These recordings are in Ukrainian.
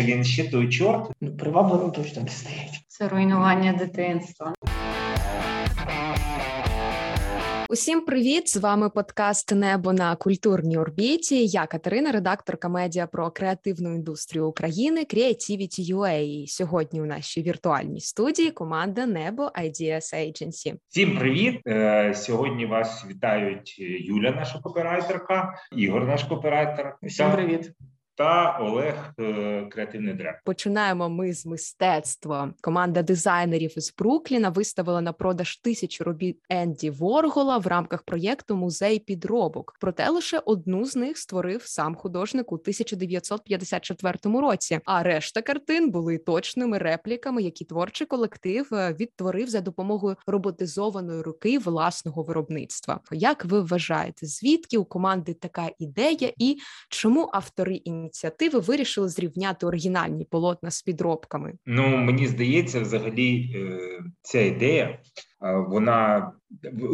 Він ще той чорт. Ну, привабливо точно не стоїть. Це руйнування дитинства. Усім привіт! З вами подкаст Небо на культурній орбіті. Я Катерина, редакторка медіа про креативну індустрію України Creativity.ua. І Сьогодні у нашій віртуальній студії команда Небо IDS Agency. Всім привіт! Е, сьогодні вас вітають Юля, наша копірайтерка, Ігор, наш копірайтер. Всім привіт та Олег, е, креативний директор. Починаємо ми з мистецтва. Команда дизайнерів із Брукліна виставила на продаж тисячу робіт Енді Воргола в рамках проєкту Музей підробок. Проте лише одну з них створив сам художник у 1954 році. А решта картин були точними репліками, які творчий колектив е, відтворив за допомогою роботизованої руки власного виробництва. Як ви вважаєте, звідки у команди така ідея і чому автори ініціативи ініціативи вирішили зрівняти оригінальні полотна з підробками? Ну мені здається, взагалі е, ця ідея е, вона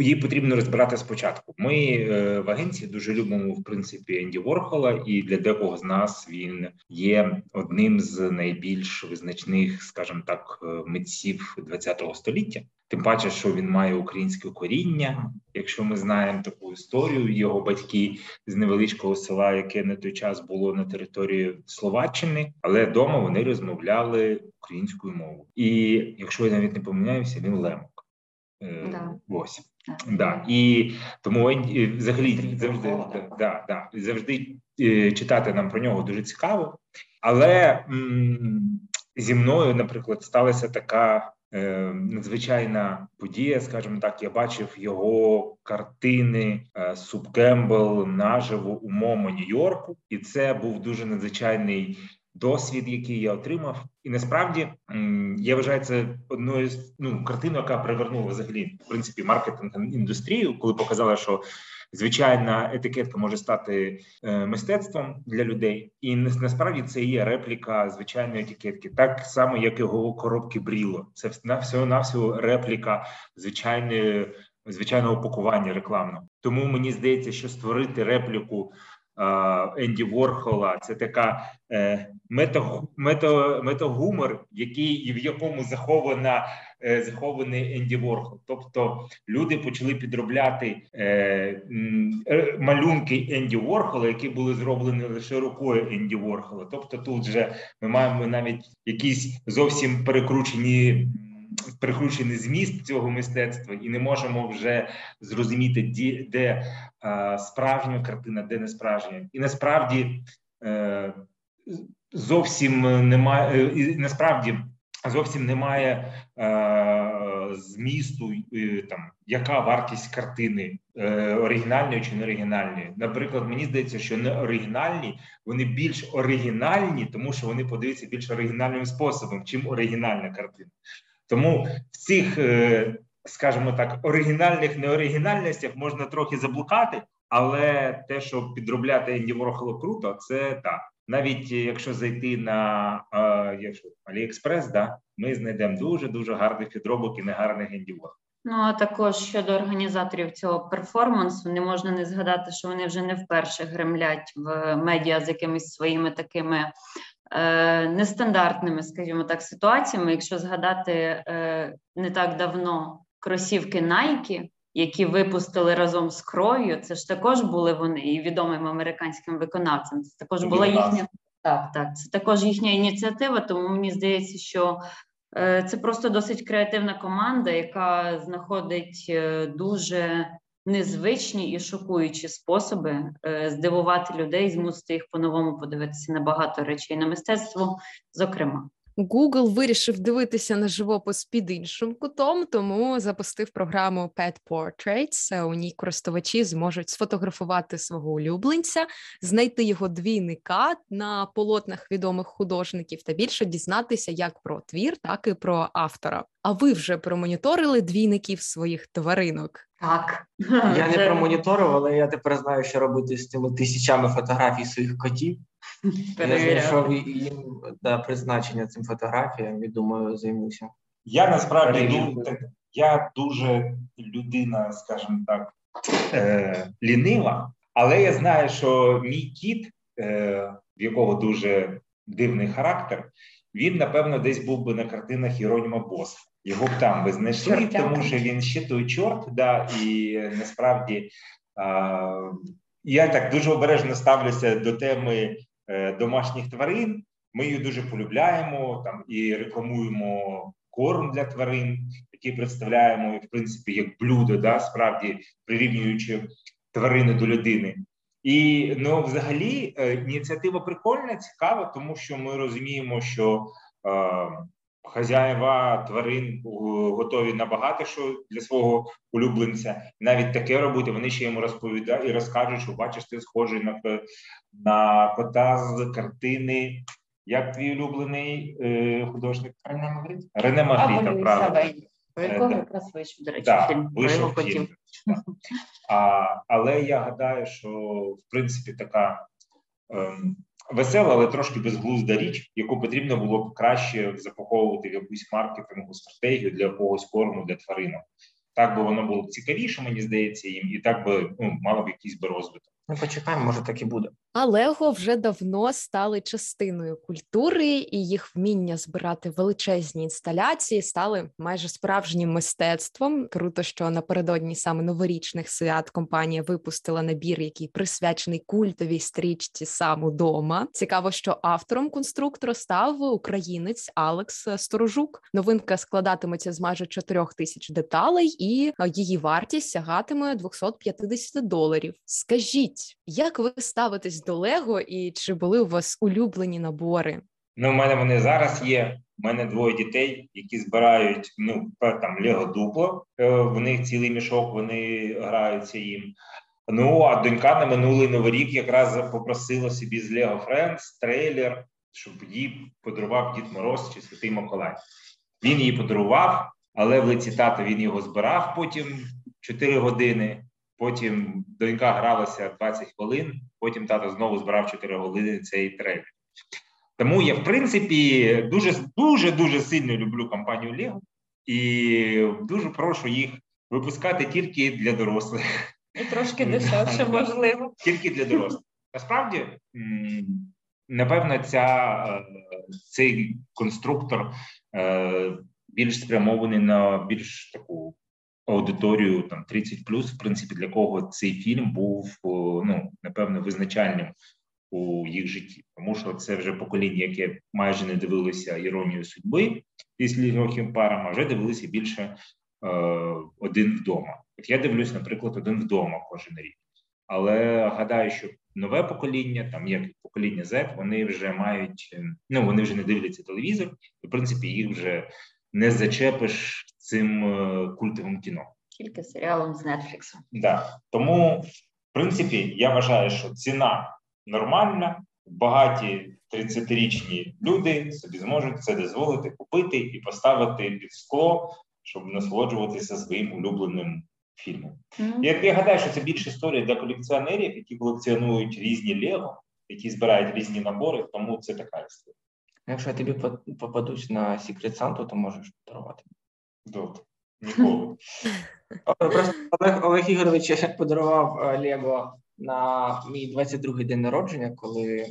її потрібно розбирати спочатку. Ми е, в агенції дуже любимо в принципі Енді Ворхола, і для декого з нас він є одним з найбільш визначних, скажімо так, митців ХХ століття. Тим паче, що він має українське коріння. Якщо ми знаємо таку історію, його батьки з невеличкого села, яке на той час було на території Словаччини, але вдома вони розмовляли українською мовою. І якщо я навіть не помиляюся, він лемок. Е, да. Ось. Да. І тому взагалі завжди да, да, завжди е, читати нам про нього дуже цікаво. Але м- зі мною, наприклад, сталася така Е, надзвичайна подія, скажімо так, я бачив його картини е, Субкембл наживо у Момо Нью-Йорку, і це був дуже надзвичайний досвід, який я отримав. І насправді я вважаю це одною з ну картиною, яка привернула взагалі в принципі маркетинг індустрію, коли показала, що звичайна етикетка може стати е, мистецтвом для людей, і насправді це є репліка звичайної етикетки, так само як його коробки бріло. Це всього навсього репліка звичайної звичайного пакування рекламного. Тому мені здається, що створити репліку. Енді Ворхола, це така е, мето, мето, метагумор, який в якому захована Е, захований Енді Ворхол. Тобто люди почали підробляти е, е, малюнки Енді Ворхола, які були зроблені лише рукою Енді Ворхола. Тобто, тут вже ми маємо навіть якісь зовсім перекручені. Прикручений зміст цього мистецтва, і не можемо вже зрозуміти, де, де справжня картина, де не справжня, і насправді е, зовсім немає і насправді зовсім немає е, змісту, е, там яка вартість картини е, оригінальної чи не оригінальної. Наприклад, мені здається, що не оригінальні вони більш оригінальні, тому що вони подаються більш оригінальним способом, чим оригінальна картина. Тому в цих, е, скажімо так, оригінальних неоригінальностях можна трохи заблукати, але те, що підробляти Енді Ворохоло круто, це так навіть якщо зайти на е, якщо Аліекспрес, да ми знайдемо дуже дуже гарних підробок і негарних гендівок. Ну а також щодо організаторів цього перформансу, не можна не згадати, що вони вже не вперше гремлять в медіа з якимись своїми такими е, нестандартними, скажімо так, ситуаціями. Якщо згадати е, не так давно кросівки Nike, які випустили разом з кров'ю, це ж також були вони і відомим американським виконавцям. Це також була їхня так, так. Це також їхня ініціатива. Тому мені здається, що е, це просто досить креативна команда, яка знаходить е, дуже незвичні і шокуючі способи е, здивувати людей, змусити їх по-новому подивитися на багато речей на мистецтво, зокрема. Google вирішив дивитися на живопис під іншим кутом, тому запустив програму Pet Portraits. У ній користувачі зможуть сфотографувати свого улюбленця, знайти його двійника на полотнах відомих художників та більше дізнатися як про твір, так і про автора. А ви вже промоніторили двійників своїх тваринок? Так я не промоніторив, але я тепер знаю, що робити з цими тисячами фотографій своїх котів. Я знайшов їм да, призначення цим фотографіям і думаю, займуся. Я насправді ну, я дуже людина, скажімо так, е, лінива, але я знаю, що мій кіт, е, в якого дуже дивний характер, він, напевно, десь був би на картинах Єроніма Босха. Його б там би знайшли, Чортяка. тому що він ще той чорт, да, і насправді а, я так дуже обережно ставлюся до теми е, домашніх тварин. Ми її дуже полюбляємо там і рекламуємо корм для тварин, який представляємо в принципі як блюдо, да, справді прирівнюючи тварини до людини. І ну, взагалі, е, ініціатива прикольна, цікава, тому що ми розуміємо, що е, хазяїва тварин готові набагато що для свого улюбленця, навіть таке робити. Вони ще йому розповідають і розкажуть, що бачиш, ти схожий на на кота з картини. Як твій улюблений е, художник Рене Магріт? Рене Магріта, правильно. Про якого якраз вийшов, до речі, да, фільм. Вийшов про фільм. А, Але я гадаю, що в принципі така ем, весела, але трошки безглузда річ, яку потрібно було б краще запаковувати в якусь маркетингову стратегію для якогось корму для тваринок. Так би воно було цікавіше, мені здається, їм, і так би ну, мало б якийсь би розвиток. Ну, почекаємо, може так і буде. А Лего вже давно стали частиною культури, і їх вміння збирати величезні інсталяції стали майже справжнім мистецтвом. Круто, що напередодні саме новорічних свят компанія випустила набір, який присвячений культовій стрічці сам удома. Цікаво, що автором конструктора став українець Алекс Сторожук. Новинка складатиметься з майже 4 тисяч деталей, і її вартість сягатиме 250 доларів. Скажіть, як ви ставитесь до Лего і чи були у вас улюблені набори? Ну, у мене вони зараз є. У мене двоє дітей, які збирають ну там Лего дупло. Е, в них цілий мішок, вони граються їм. Ну а донька на минулий новий рік якраз попросила собі з Lego Friends трейлер, щоб їй подарував Дід Мороз чи Святий Миколай. Він її подарував, але в лиці тата він його збирав потім 4 години. Потім донька гралася 20 хвилин, потім тато знову збирав 4 години цей трейлер. Тому я, в принципі, дуже дуже дуже сильно люблю компанію Лего і дуже прошу їх випускати тільки для дорослих. І трошки дешевше, можливо. Тільки для дорослих. Насправді, напевно, ця, е, цей конструктор е, більш спрямований на більш таку аудиторію там 30 в принципі, для кого цей фільм був ну напевно визначальним у їх житті, тому що це вже покоління, яке майже не дивилося іронію судьби після років парам, а вже дивилися більше е, один вдома. От я дивлюсь, наприклад, один вдома кожен рік. Але гадаю, що нове покоління, там як покоління Z, вони вже мають ну вони вже не дивляться телевізор, і в принципі їх вже не зачепиш цим е, культовим кіно. Тільки серіалом з Netflix. Да. Тому, в принципі, я вважаю, що ціна нормальна, багаті 30-річні люди собі зможуть це дозволити купити і поставити під скло, щоб насолоджуватися своїм улюбленим фільмом. Mm-hmm. Я, я гадаю, що це більше історія для колекціонерів, які колекціонують різні Лего, які збирають різні набори, тому це така історія. Якщо я тобі попадусь на Secret Santa, то можеш подарувати. Добре. Ніколи. Просто Олег Олег Ігорович подарував е, Лего на мій 22-й день народження, коли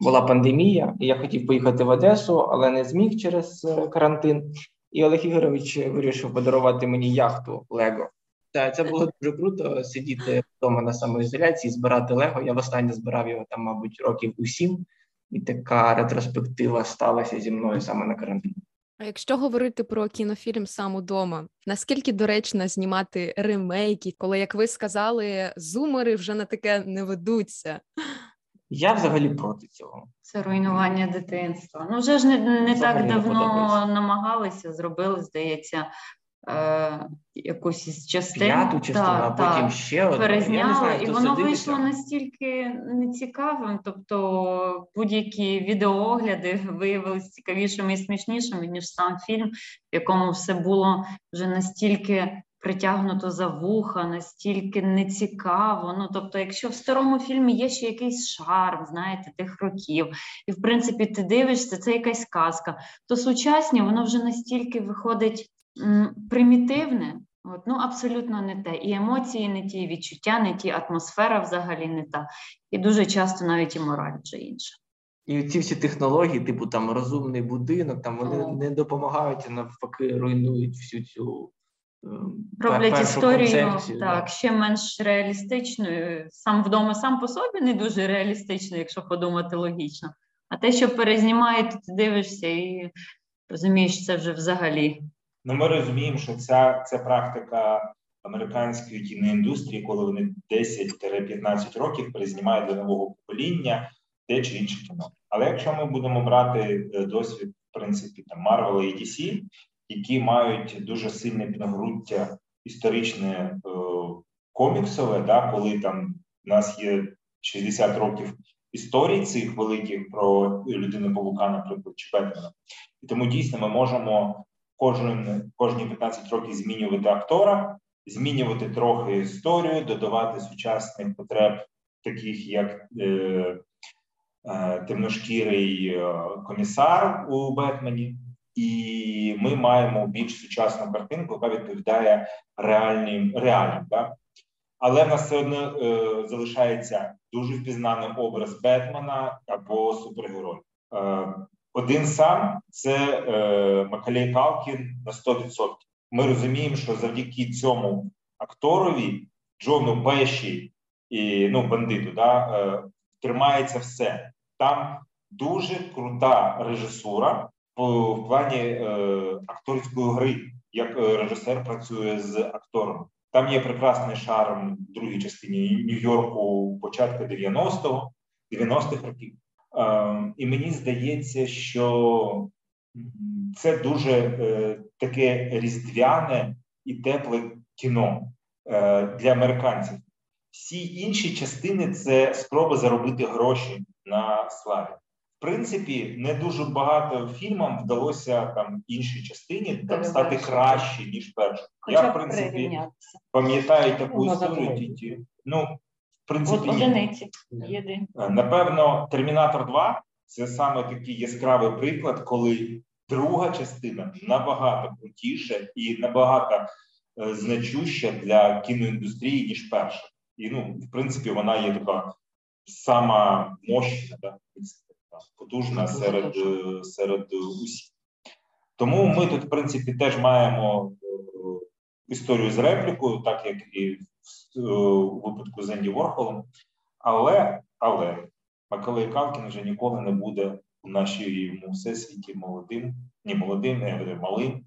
була пандемія, і я хотів поїхати в Одесу, але не зміг через е, карантин. І Олег Ігорович вирішив подарувати мені яхту Лего. Так, це було дуже круто сидіти вдома на самоізоляції, збирати Лего. Я востаннє збирав його там, мабуть, років у сім, і така ретроспектива сталася зі мною саме на карантині. А якщо говорити про кінофільм сам удома, наскільки доречно знімати ремейки, коли, як ви сказали, зумери вже на таке не ведуться? Я взагалі проти цього. Це руйнування дитинства. Ну вже ж не не так давно намагалися, зробили, здається, е, якусь із частин. П'яту частину, а потім та, ще одну. Перезняли, і воно вийшло настільки нецікавим. Тобто будь-які відеоогляди виявилися цікавішими і смішнішими, ніж сам фільм, в якому все було вже настільки. Притягнуто за вуха, настільки нецікаво. Ну тобто, якщо в старому фільмі є ще якийсь шарм, знаєте, тих років, і в принципі ти дивишся, це якась казка, то сучасні воно вже настільки виходить примітивне, от, ну абсолютно не те. І емоції не ті, і відчуття не ті, атмосфера взагалі не та. І дуже часто навіть і мораль вже інша. І ці всі технології, типу там розумний будинок, там вони oh. не допомагають, а навпаки, руйнують всю цю ем, роблять історію так да. ще менш реалістичною. Сам вдома сам по собі не дуже реалістично, якщо подумати логічно. А те, що перезнімають, ти дивишся і розумієш, це вже взагалі. Ну, ми розуміємо, що ця ця практика американської кіноіндустрії, коли вони 10-15 років перезнімають для нового покоління те чи інше кіно. Але якщо ми будемо брати е, досвід, в принципі, там Marvel і DC, які мають дуже сильне підґрунтя історичне е, коміксове, да, коли там у нас є 60 років історій цих великих про людину павука, наприклад, чи Бетмена. І тому дійсно ми можемо кожен кожні 15 років змінювати актора, змінювати трохи історію, додавати сучасних потреб, таких як е, е, темношкірий е, комісар у Бетмені, і ми маємо більш сучасну картинку, яка відповідає реальним реаліям. Да? Але в нас все одно е, залишається дуже впізнаний образ Бетмена або супергерой. Е, один сам це е, Макалей Калкін на 100%. Ми розуміємо, що завдяки цьому акторові Джону Беші і ну бандиту, да, е, тримається все. Там дуже крута режисура в, в плані е, акторської гри, як е, режисер працює з актором. Там є прекрасний шарм в другій частині Нью-Йорку початку 90-го, 90-х років. Е, і мені здається, що це дуже е, таке різдвяне і тепле кіно е, для американців. Всі інші частини це спроба заробити гроші на славі. В принципі, не дуже багато фільмам вдалося там іншій частині там стати краще ніж першу. Я в принципі пам'ятаю таку ну, історію. Ну принципі, одиниці. Е, напевно, Термінатор 2 це саме такий яскравий приклад, коли друга частина набагато крутіша і набагато е, значуща для кіноіндустрії, ніж перша. І ну, в принципі, вона є така сама мощна, да, потужна серед е, серед усіх. Тому ми тут, в принципі, теж маємо історію з реплікою, так як і у випадку з Енді Ворхолом. Але але Макалей Калкін вже ніколи не буде у нашій всесвіті молодим, ні молодим, не малим,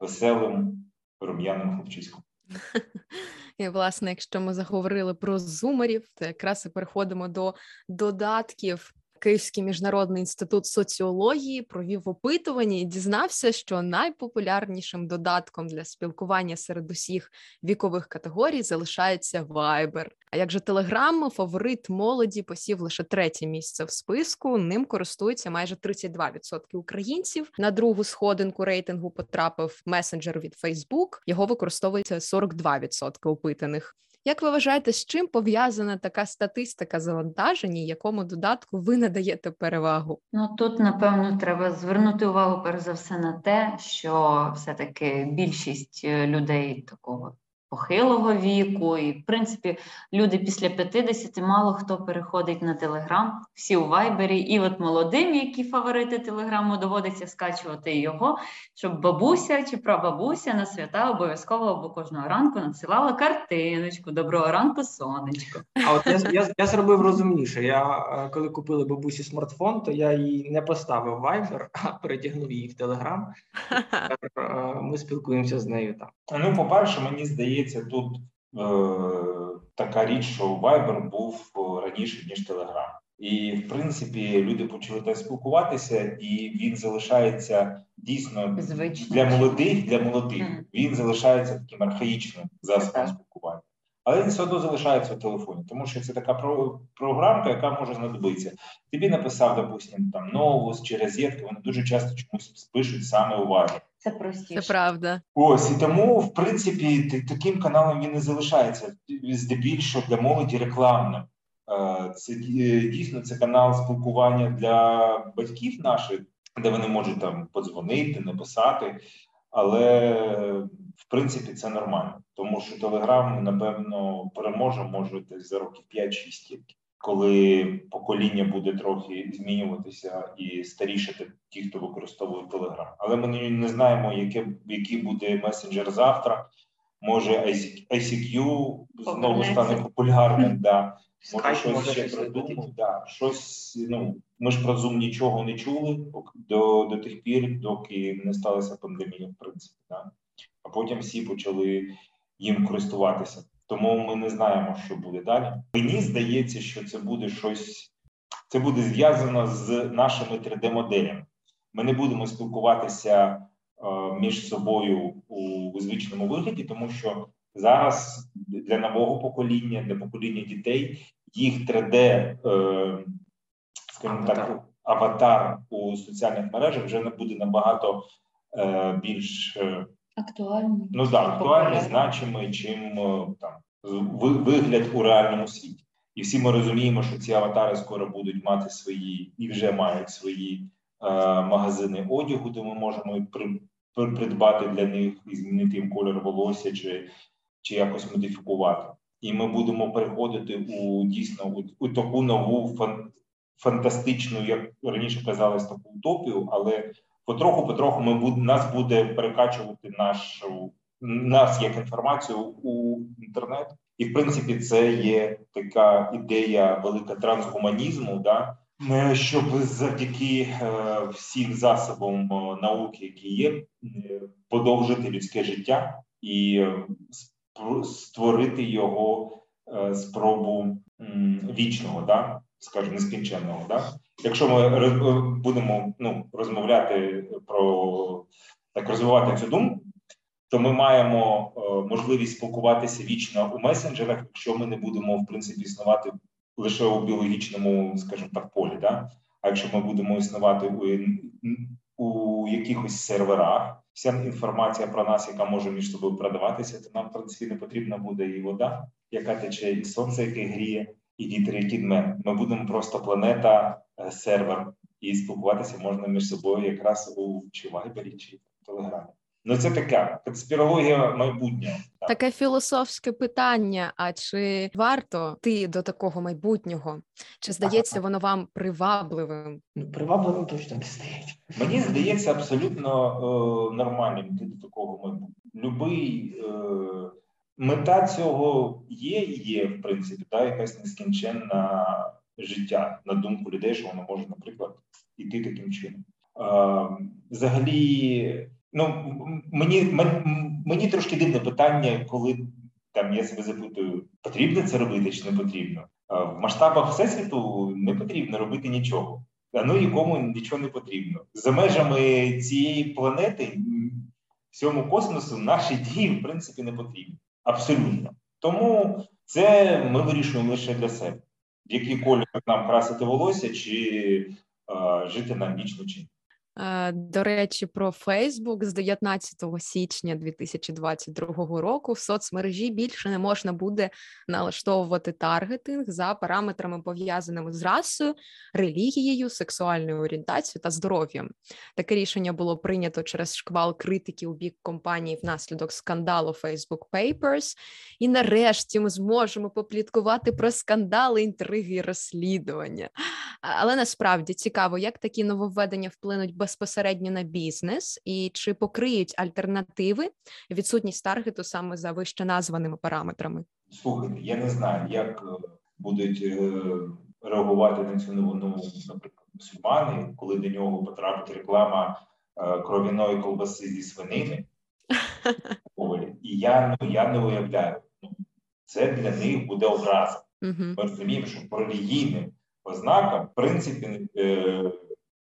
веселим, рум'яним хлопчиськом. І, власне, якщо ми заговорили про зумерів, то якраз і переходимо до додатків Київський міжнародний інститут соціології провів опитування і дізнався, що найпопулярнішим додатком для спілкування серед усіх вікових категорій залишається Viber. А як же Telegram, фаворит молоді посів лише третє місце в списку. Ним користується майже 32% українців. На другу сходинку рейтингу потрапив месенджер від Facebook, Його використовується 42% опитаних. Як ви вважаєте, з чим пов'язана така статистика завантаження, якому додатку ви надаєте перевагу? Ну тут напевно треба звернути увагу перш за все на те, що все-таки більшість е, людей такого похилого віку, і в принципі люди після 50 мало хто переходить на Телеграм, всі у Вайбері. І от молодим, які фаворити Телеграму, доводиться скачувати його, щоб бабуся чи прабабуся на свята обов'язково або кожного ранку надсилала картиночку. Доброго ранку, сонечко. А от я я, я зробив розумніше. Я е, коли купила бабусі смартфон, то я її не поставив Viber, а перетягнув її в Телеграм. Е, ми спілкуємося з нею там. Ну, по перше, мені здається здається, тут е, така річ, що Viber був раніше ніж Telegram. І в принципі люди почали так спілкуватися, і він залишається дійсно Звично. для молодих. Для молодих mm. він залишається таким архаїчним засобом але він все одно залишається в телефоні, тому що це така програмка, яка може знадобитися. Тобі написав, допустим, там новус чи розетки, вони дуже часто чомусь спишуть саме у Viber. Це простіше. Це правда. Ось і тому, в принципі, таким каналом він не залишається. Здебільшого для молоді рекламним. Е, це е, дійсно це канал спілкування для батьків наших, де вони можуть там подзвонити, написати. Але в принципі це нормально, тому що Телеграм, напевно, переможе може десь за років 5-6 тільки. коли покоління буде трохи змінюватися і старішати ті, хто використовує Telegram. Але ми не знаємо, яке, який буде месенджер завтра. Може, ICQ знову стане популярним. Да. Може, щось ще придумав. Да. Щось, ну, ми ж про Zoom нічого не чули до до тих пір, доки не сталася пандемія, в принципі. Да. А потім всі почали їм користуватися. Тому ми не знаємо, що буде далі. Мені здається, що це буде щось, це буде зв'язано з нашими 3D-моделями. Ми не будемо спілкуватися е, між собою у звичному вигляді, тому що зараз для нового покоління, для покоління дітей, їх 3D, е, скажімо так, аватар у соціальних мережах вже не буде набагато е, більш актуальний. Ну так, актуальний, значимий, чим е, там вигляд у реальному світі. І всі ми розуміємо, що ці аватари скоро будуть мати свої і вже мають свої е, магазини одягу, де ми можемо при, придбати для них і змінити їм кольор волосся чи чи якось модифікувати. І ми будемо переходити у дійсно у, у таку нову фан, фантастичну, як раніше казалось, таку утопію, але потроху-потроху ми буд, нас буде перекачувати нашу нас як інформацію у інтернет, і в принципі це є така ідея велика трансгуманізму, да щоб завдяки е, всім засобам е, науки, які є, е, подовжити людське життя і створити його спробу вічного, да скажімо, нескінченного. Да? Якщо ми будемо ну, розмовляти про так розвивати цю думку, то ми маємо можливість спілкуватися вічно у месенджерах, якщо ми не будемо в принципі існувати лише у біологічному, скажімо так, полі. Да? А якщо ми будемо існувати у, у якихось серверах, вся інформація про нас, яка може між собою продаватися, то нам принципі не потрібна буде і вода, яка тече, і сонце, яке гріє і вітер, який дме. Ми будемо просто планета, е, сервер, і спілкуватися можна між собою якраз у чи Вайбері, чи Телеграмі. Ну, це така конспірологія майбутнього. Таке філософське питання. А чи варто ти до такого майбутнього? Чи здається ага. воно вам привабливим? Ну, привабливим точно не здається. Мені здається абсолютно е, нормальним ти до такого майбутнього. Любий е, мета цього є і є, в принципі, та якась нескінченна життя на думку людей, що воно може, наприклад, іти таким чином. Взагалі, ну мені мені трошки дивне питання, коли там я себе запитую, потрібно це робити чи не потрібно. В масштабах всесвіту не потрібно робити нічого, а ну нікому нічого не потрібно. За межами цієї планети, всьому космосу, наші дії в принципі не потрібні. Абсолютно. Тому це ми вирішуємо лише для себе. В який колір нам красити волосся, чи а, жити нам вічно чи ні. Е, до речі, про Фейсбук з 19 січня 2022 року в соцмережі більше не можна буде налаштовувати таргетинг за параметрами пов'язаними з расою, релігією, сексуальною орієнтацією та здоров'ям. Таке рішення було прийнято через шквал критики у бік компанії внаслідок скандалу Facebook Papers. І нарешті ми зможемо попліткувати про скандали, інтриги і розслідування. Але насправді цікаво, як такі нововведення вплинуть без безпосередньо на бізнес, і чи покриють альтернативи відсутність таргету саме за вище названими параметрами? Слухайте, я не знаю, як е, будуть е, реагувати на цю новину, наприклад, мусульмани, коли до нього потрапить реклама е, кров'яної колбаси зі свинини. І я ну я не уявляю, ну, це для них буде образа. Ми розуміємо, що по релігійним ознакам, в принципі,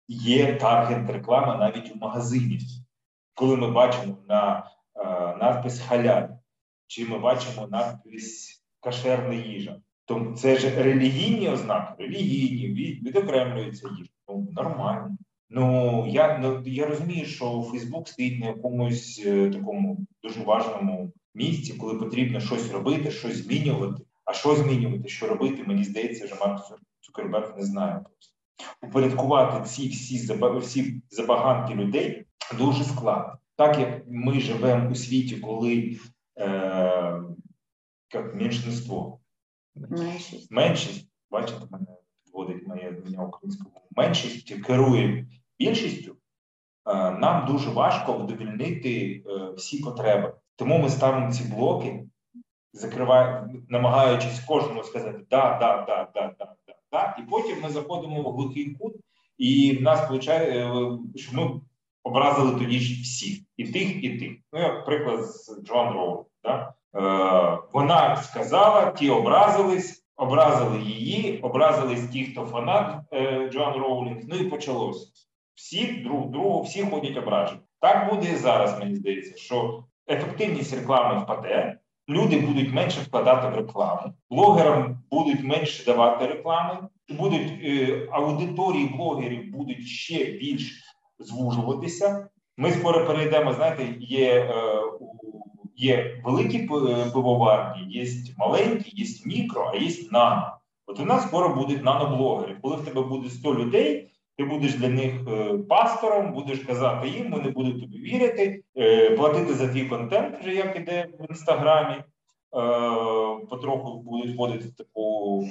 є таргет реклама навіть у магазині, коли ми бачимо на е, надпис халяль, чи ми бачимо надпис кашерна їжа. То це ж релігійні ознаки, релігійні, відокремлюється їжа. Ну, нормально. Ну я ну, я розумію, що Фейсбук стоїть на якомусь е, такому дуже важному місці, коли потрібно щось робити, щось змінювати. А що змінювати, що робити, мені здається, що Марк Цукерберг не знає просто упорядкувати ці всі всі забаганки людей дуже складно. Так як ми живемо у світі, коли е, як меншинство, меншість. меншість бачите, мене підводить моє знання українському меншість керує більшістю. Е, нам дуже важко вдовільнити е, всі потреби. Тому ми ставимо ці блоки, закриваємо, намагаючись кожному сказати да, да, да, да, да, да. І потім ми заходимо в глухий кут, і в нас виходить, що ми образили тоді ж всіх, і тих, і тих. Ну, як приклад з Джоан Роу. Да? Е, Вона сказала, ті образились, образили її, образились ті, хто фанат е, Джоан Роулінг. Ну і почалося. Всі друг другу, всі ходять ображені. Так буде і зараз, мені здається, що ефективність реклами впаде, люди будуть менше вкладати в рекламу, блогерам будуть менше давати реклами, будуть е, аудиторії блогерів будуть ще більш звужуватися. Ми скоро перейдемо. Знаєте, є е, є великі пивоварні, є маленькі, є мікро, а є нано. От у нас скоро будуть наноблогери. Коли в тебе буде 100 людей, ти будеш для них е, пастором, будеш казати їм, вони будуть тобі вірити, е, платити за твій контент, вже як іде в інстаграмі. Е, потроху будуть входити в таку,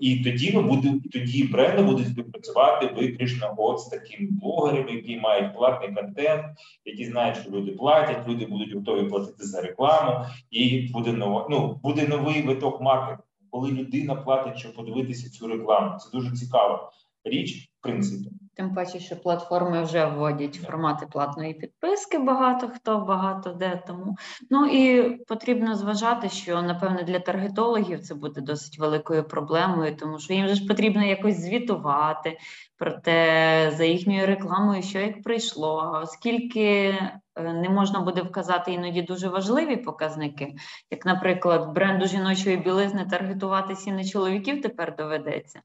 і тоді ми будемо, тоді бренди будуть співпрацювати виключно от з такими блогерами, які мають платний контент, які знають, що люди платять, люди будуть готові платити за рекламу, і буде нова, ну буде новий виток маркетингу, коли людина платить, щоб подивитися цю рекламу. Це дуже цікаво річ принципі. Тим паче, що платформи вже вводять формати платної підписки. Багато хто багато де тому. Ну і потрібно зважати, що напевне для таргетологів це буде досить великою проблемою, тому що їм же ж потрібно якось звітувати про те за їхньою рекламою, що як прийшло. А оскільки е, не можна буде вказати іноді дуже важливі показники, як, наприклад, бренду жіночої білизни таргетуватися і не чоловіків тепер доведеться.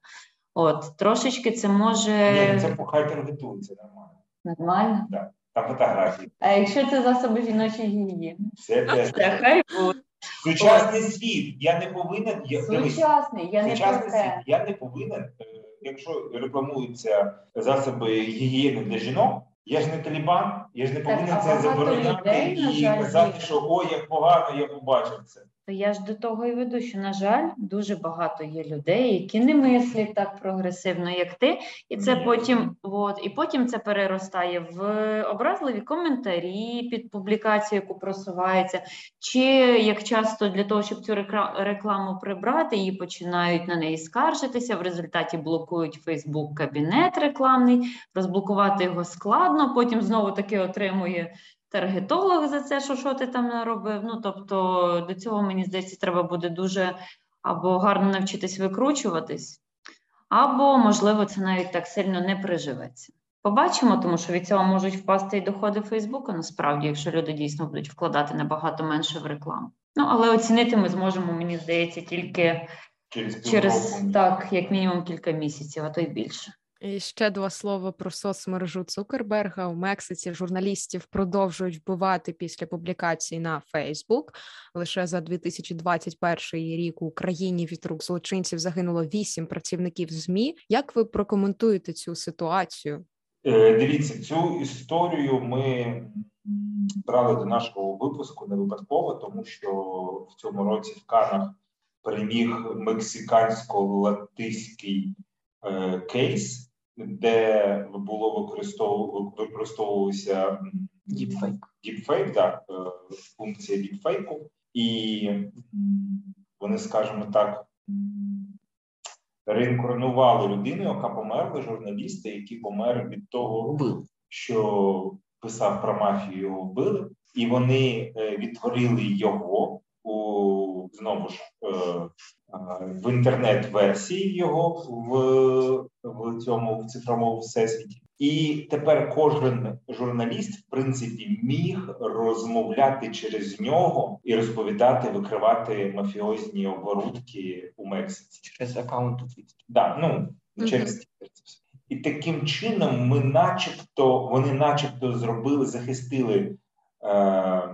От, трошечки це може. Ні, це хай таргетується нормально. Нормально? Так. Там фотографії. А якщо це засоби жіночої гігієни? Це теж. Це хай буде. Сучасний світ. Я не повинен. Я, Сучасний, я не Сучасний про світ. Я не повинен, е, якщо рекламуються засоби гігієни для жінок. Я ж не талібан, я ж не повинен Так, це забороняти людей, і жаль, казати, що ой, як погано, я побачив це. То я ж до того і веду, що, на жаль, дуже багато є людей, які не мислять так прогресивно, як ти, і це потім, от, і потім це переростає в образливі коментарі під публікацію, яку просувається, чи як часто для того, щоб цю рекламу прибрати, її починають на неї скаржитися. В результаті блокують Фейсбук кабінет рекламний, розблокувати його складно. Потім знову таки отримує таргетолог за це, що що ти там наробив. Ну тобто до цього мені здається, треба буде дуже або гарно навчитись викручуватись, або, можливо, це навіть так сильно не приживеться. Побачимо, тому що від цього можуть впасти і доходи Фейсбука, насправді, якщо люди дійсно будуть вкладати набагато менше в рекламу. Ну, але оцінити ми зможемо, мені здається, тільки Через через так, як мінімум кілька місяців, а то й більше. І ще два слова про соцмережу Цукерберга. У Мексиці журналістів продовжують вбивати після публікацій на Фейсбук. Лише за 2021 рік у Україні від рук злочинців загинуло вісім працівників ЗМІ. Як ви прокоментуєте цю ситуацію? Е, Дивіться, цю історію ми брали до нашого випуску не випадково, тому що в цьому році в Канах переміг мексикансько-латиський е, кейс, де було використову використовувався Діпфейк. діпфейк, да, е, функція діпфейку, і вони, скажімо так, реінкарнували людину, яка померла, журналіста, який помер від того, що писав про мафію, його вбили, і вони е, відтворили його у знову ж е, е, в інтернет-версії його в, в цьому в цифровому всесвіті. І тепер кожен журналіст, в принципі, міг розмовляти через нього і розповідати, викривати мафіозні оборудки у Мексиці. Через аккаунт у Да, ну Мгм. через. І таким чином ми, начебто, вони, начебто, зробили, захистили е,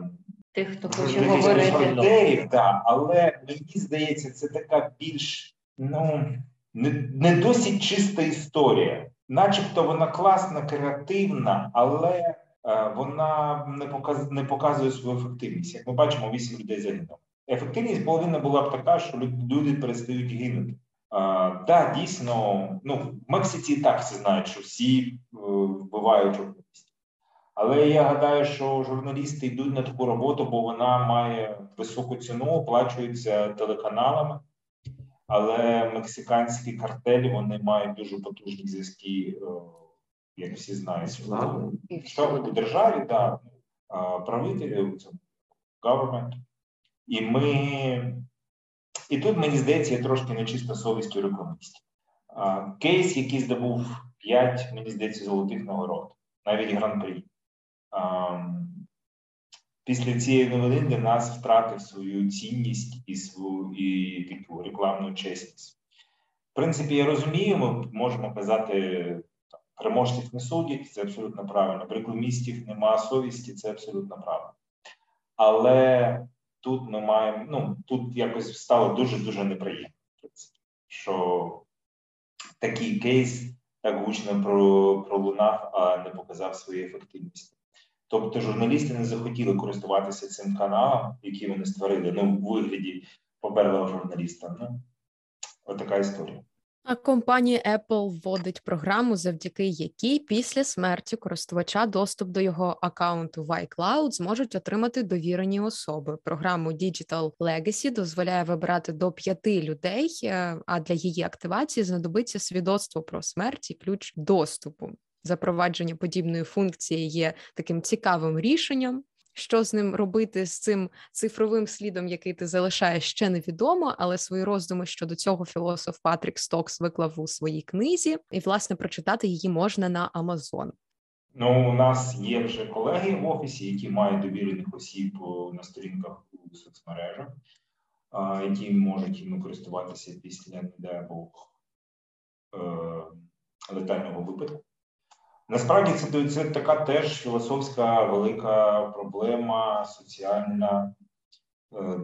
Тих, хто хоче говорити. да, але мені здається, це така більш ну не, не досить чиста історія. Начебто вона класна, креативна, але е, вона не показ, не показує свою ефективність. Як ми бачимо, вісім людей загинуло. Ефективність повинна була б така, що люди перестають гинути. Так, да, дійсно, ну в Мексиці і так всі знають, що всі е, вбивають. Але я гадаю, що журналісти йдуть на таку роботу, бо вона має високу ціну, оплачується телеканалами. Але мексиканські картелі вони мають дуже потужні зв'язки, е, як всі знають, що у державі да, правителі government. І ми і тут мені здається, є трошки нечиста совість у рекламістів. Кейс, який здобув 5, мені здається, золотих нагород, навіть гран-прі. Після цієї новини для нас втратив свою цінність і свою і таку рекламну чесність. В принципі, я розумію, ми можемо казати, переможців не судять, це абсолютно правильно. Рекламістів нема совісті, це абсолютно правильно. Але тут ми маємо, ну тут якось стало дуже-дуже неприємно, що такий кейс так гучно пролунав, а не показав свої ефективності. Тобто журналісти не захотіли користуватися цим каналом, який вони створили, ну, в вигляді поберлого журналіста. Ну, отака історія. А компанія Apple вводить програму, завдяки якій після смерті користувача доступ до його аккаунту в iCloud зможуть отримати довірені особи. Програму Digital Legacy дозволяє вибирати до п'яти людей, е, а для її активації знадобиться свідоцтво про смерть і ключ доступу. Запровадження подібної функції є таким цікавим рішенням. Що з ним робити з цим цифровим слідом, який ти залишаєш, ще невідомо, але свої роздуми щодо цього філософ Патрік Стокс виклав у своїй книзі, і власне прочитати її можна на Амазон. Ну, у нас є вже колеги в офісі, які мають довірених осіб на сторінках у соцмережах, які можуть їм користуватися після не е, летального випадку. Насправді це це така теж філософська велика проблема соціальна, е,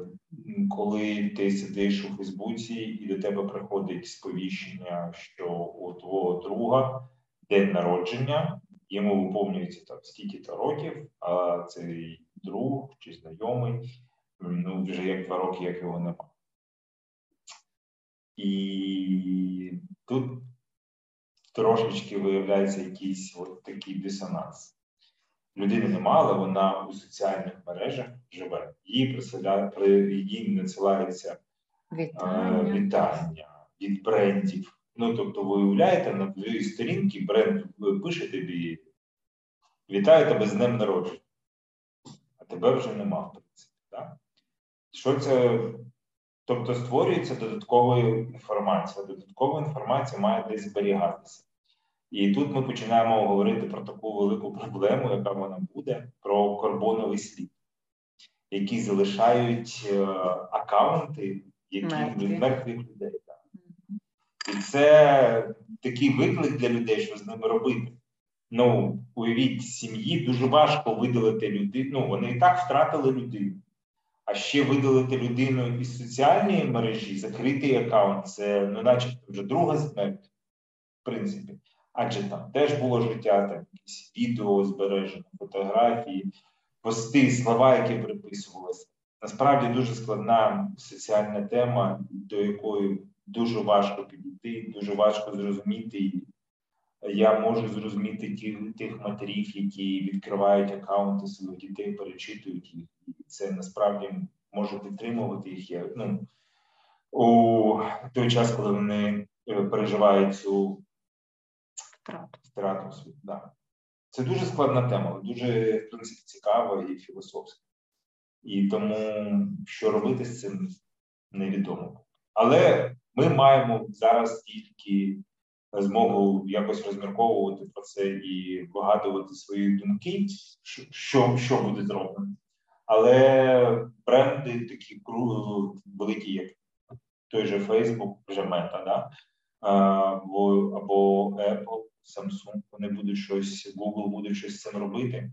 коли ти сидиш у Фейсбуці і до тебе приходить сповіщення, що у твого друга день народження, йому виповнюється там стільки-то років, а цей друг чи знайомий, ну вже як два роки, як його нема. І тут трошечки виявляється якийсь от такий дисонанс. Людини нема, але вона у соціальних мережах живе. Їй присиля... їй надсилається вітання. Е, вітання від брендів. Ну, тобто, ви уявляєте, на твоїй сторінці бренд пише тобі Вітаю тебе з днем народження, а тебе вже нема, в принципі. Так? Що це? Тобто створюється додаткова інформація. Додаткова інформація має десь зберігатися. І тут ми починаємо говорити про таку велику проблему, яка вона буде, про карбоновий слід, які залишають е, аккаунти, які від мертвих людей. Так. І це такий виклик для людей, що з ними робити. Ну, уявіть, сім'ї дуже важко видалити людину. Ну, вони і так втратили людину. А ще видалити людину із соціальної мережі, закритий аккаунт, це ну, начебто вже друга смерть, в принципі адже там теж було життя, там якісь відео збережені, фотографії, пости, слова, які приписувалися. Насправді дуже складна соціальна тема, до якої дуже важко підійти, дуже важко зрозуміти. Я можу зрозуміти ті, тих матерів, які відкривають аккаунти своїх дітей, перечитують їх. І це насправді може підтримувати їх. Я, ну, У той час, коли вони е, переживають цю втрату. Втрату світу, да. Це дуже складна тема, дуже в принципі цікава і філософська. І тому що робити з цим невідомо. Але ми маємо зараз тільки змогу якось розмірковувати про це і вигадувати свої думки, що що буде зроблено. Але бренди такі великі, як той же Facebook, вже мета, да? Або, або Apple, Samsung, вони будуть щось, Google буде щось з цим робити.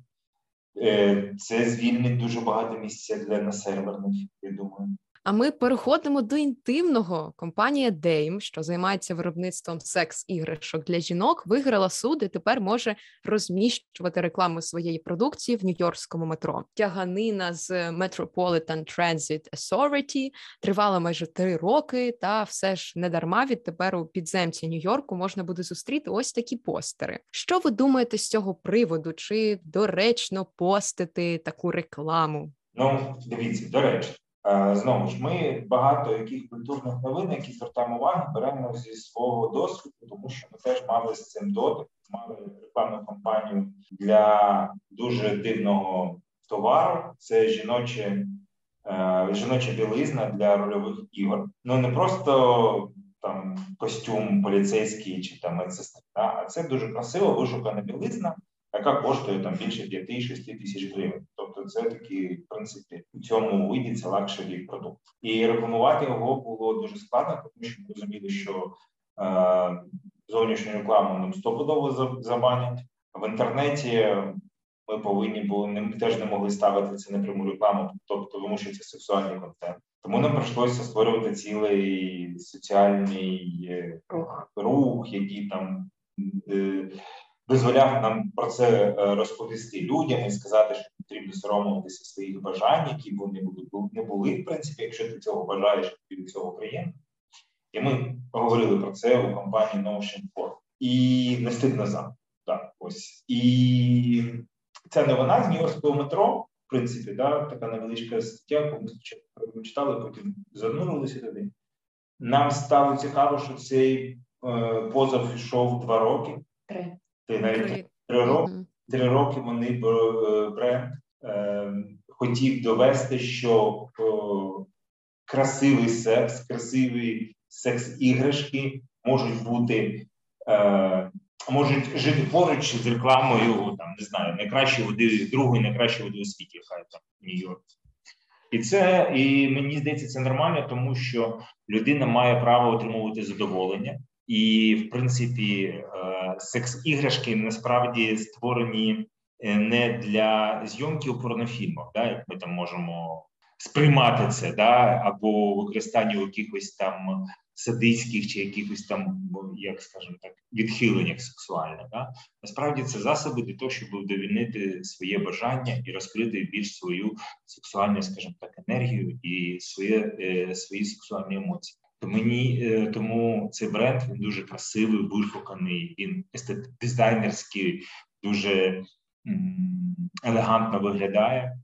Е, це звільнить дуже багато місця для на серверних, я думаю. А ми переходимо до інтимного. Компанія Dame, що займається виробництвом секс-іграшок для жінок, виграла суд і тепер може розміщувати рекламу своєї продукції в Нью-Йоркському метро. Тяганина з Metropolitan Transit Authority тривала майже три роки, та все ж не дарма відтепер у підземці Нью-Йорку можна буде зустріти ось такі постери. Що ви думаєте з цього приводу? Чи доречно постити таку рекламу? Ну, дивіться, до речі, знову ж ми багато яких культурних новин, які звертаємо увагу, беремо зі свого досвіду, тому що ми теж мали з цим дотик, мали рекламну кампанію для дуже дивного товару. Це жіноче, е, жіноча білизна для рольових ігор. Ну не просто там костюм поліцейський чи там медсестра, а це дуже красиво вишукана білизна яка коштує там більше 5-6 тисяч гривень. Це такий, в принципі, у цьому виді це лакшері продукт. І рекламувати його було дуже складно, тому що ми розуміли, що е, зовнішню рекламу нам стопудово забанять в інтернеті. Ми повинні були ми теж не могли ставити це непряму рекламу, тобто тому що це сексуальний контент. Тому нам прийшлося створювати цілий соціальний е, рух, рух який там е, дозволяв нам про це е, розповісти людям і сказати, що потрібно соромитися своїх бажань, які б вони не були, в принципі, якщо ти цього бажаєш, тобі від цього приємно. І ми поговорили про це у компанії Notion 4. І не стидно за. Так, ось. І це не вона з Нью-Йоркського метро, в принципі, да, така невеличка стаття, яку ми спочатку читали, потім занурилися туди. Нам стало цікаво, що цей е, позов йшов два роки. Три. Ти навіть три роки три роки вони е, бренд е, хотів довести, що красивий секс, красиві секс-іграшки можуть бути, е, можуть жити поруч з рекламою, там не знаю, найкращої води другої, найкращої води у світі, хай там Нью-Йорк. І це і мені здається, це нормально, тому що людина має право отримувати задоволення. І, в принципі, е, секс-іграшки насправді створені е, не для зйомки у порнофільмах, да, як ми там можемо сприймати це, да, або використання якихось там садистських чи якихось там, як скажемо так, відхиленнях сексуальних. Да. Насправді це засоби для того, щоб вдовільнити своє бажання і розкрити більш свою сексуальну, скажімо так, енергію і своє, е, свої сексуальні емоції. То мені е, тому цей бренд він дуже красивий, вишуканий, він дизайнерський, дуже елегантно виглядає.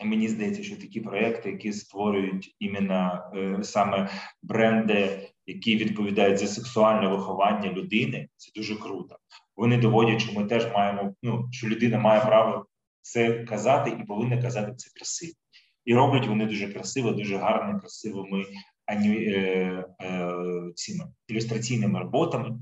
І мені здається, що такі проекти, які створюють іменно е, саме бренди, які відповідають за сексуальне виховання людини, це дуже круто. Вони доводять, що ми теж маємо. Ну що людина має право це казати і повинна казати це красиво. І роблять вони дуже красиво, дуже гарно, красивими цими ілюстраційними роботами,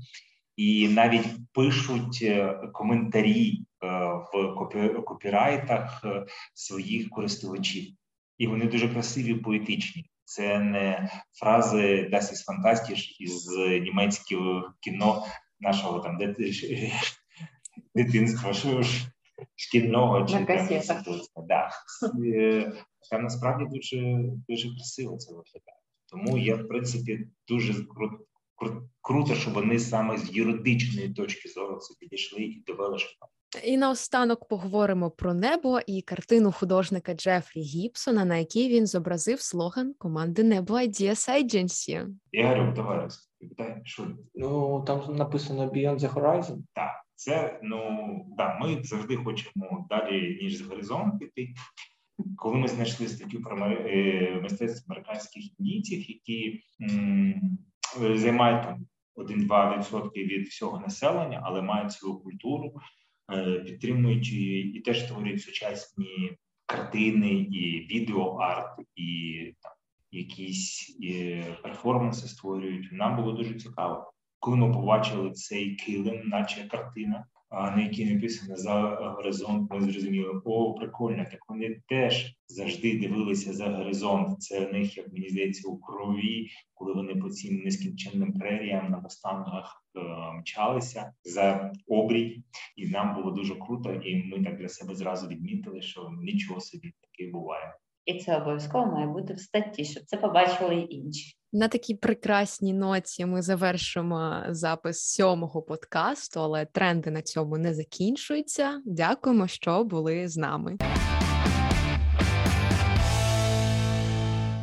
і навіть пишуть е, коментарі е, в копі, копірайтах е, своїх користувачів, і вони дуже красиві, поетичні. Це не фрази Das ist fantastisch із німецького кіно нашого там дитинства, шкільного чи там, да. Там насправді дуже дуже красиво це виглядає. Тому я, в принципі, дуже кру, кру, круто, що вони саме з юридичної точки зору це підійшли і довели, що і наостанок поговоримо про небо і картину художника Джефрі Гібсона, на якій він зобразив слоган команди Небо Ideas Agency. Ігорю, давай розповідай, що ну там написано Beyond the Horizon. Так, це ну да, ми завжди хочемо далі ніж з горизонт піти. Коли ми знайшли статтю про е, мистецтво американських індійців, які займають там 1-2% від всього населення, але мають свою культуру, е, підтримують і теж створюють сучасні картини, і відеоарт, і там якісь і перформанси створюють. Нам було дуже цікаво. Коли ми побачили цей килим, наче картина, на якій написано за горизонт, ми зрозуміли, о, прикольно, так вони теж завжди дивилися за горизонт. Це в них, як мені здається, у крові, коли вони по цим нескінченним преріям на мустангах е, мчалися за обрій, і нам було дуже круто. І ми так для себе зразу відмітили, що нічого собі таке буває. і це обов'язково має бути в статті, щоб це побачили й інші. На такій прекрасній ноті ми завершимо запис сьомого подкасту, але тренди на цьому не закінчуються. Дякуємо, що були з нами.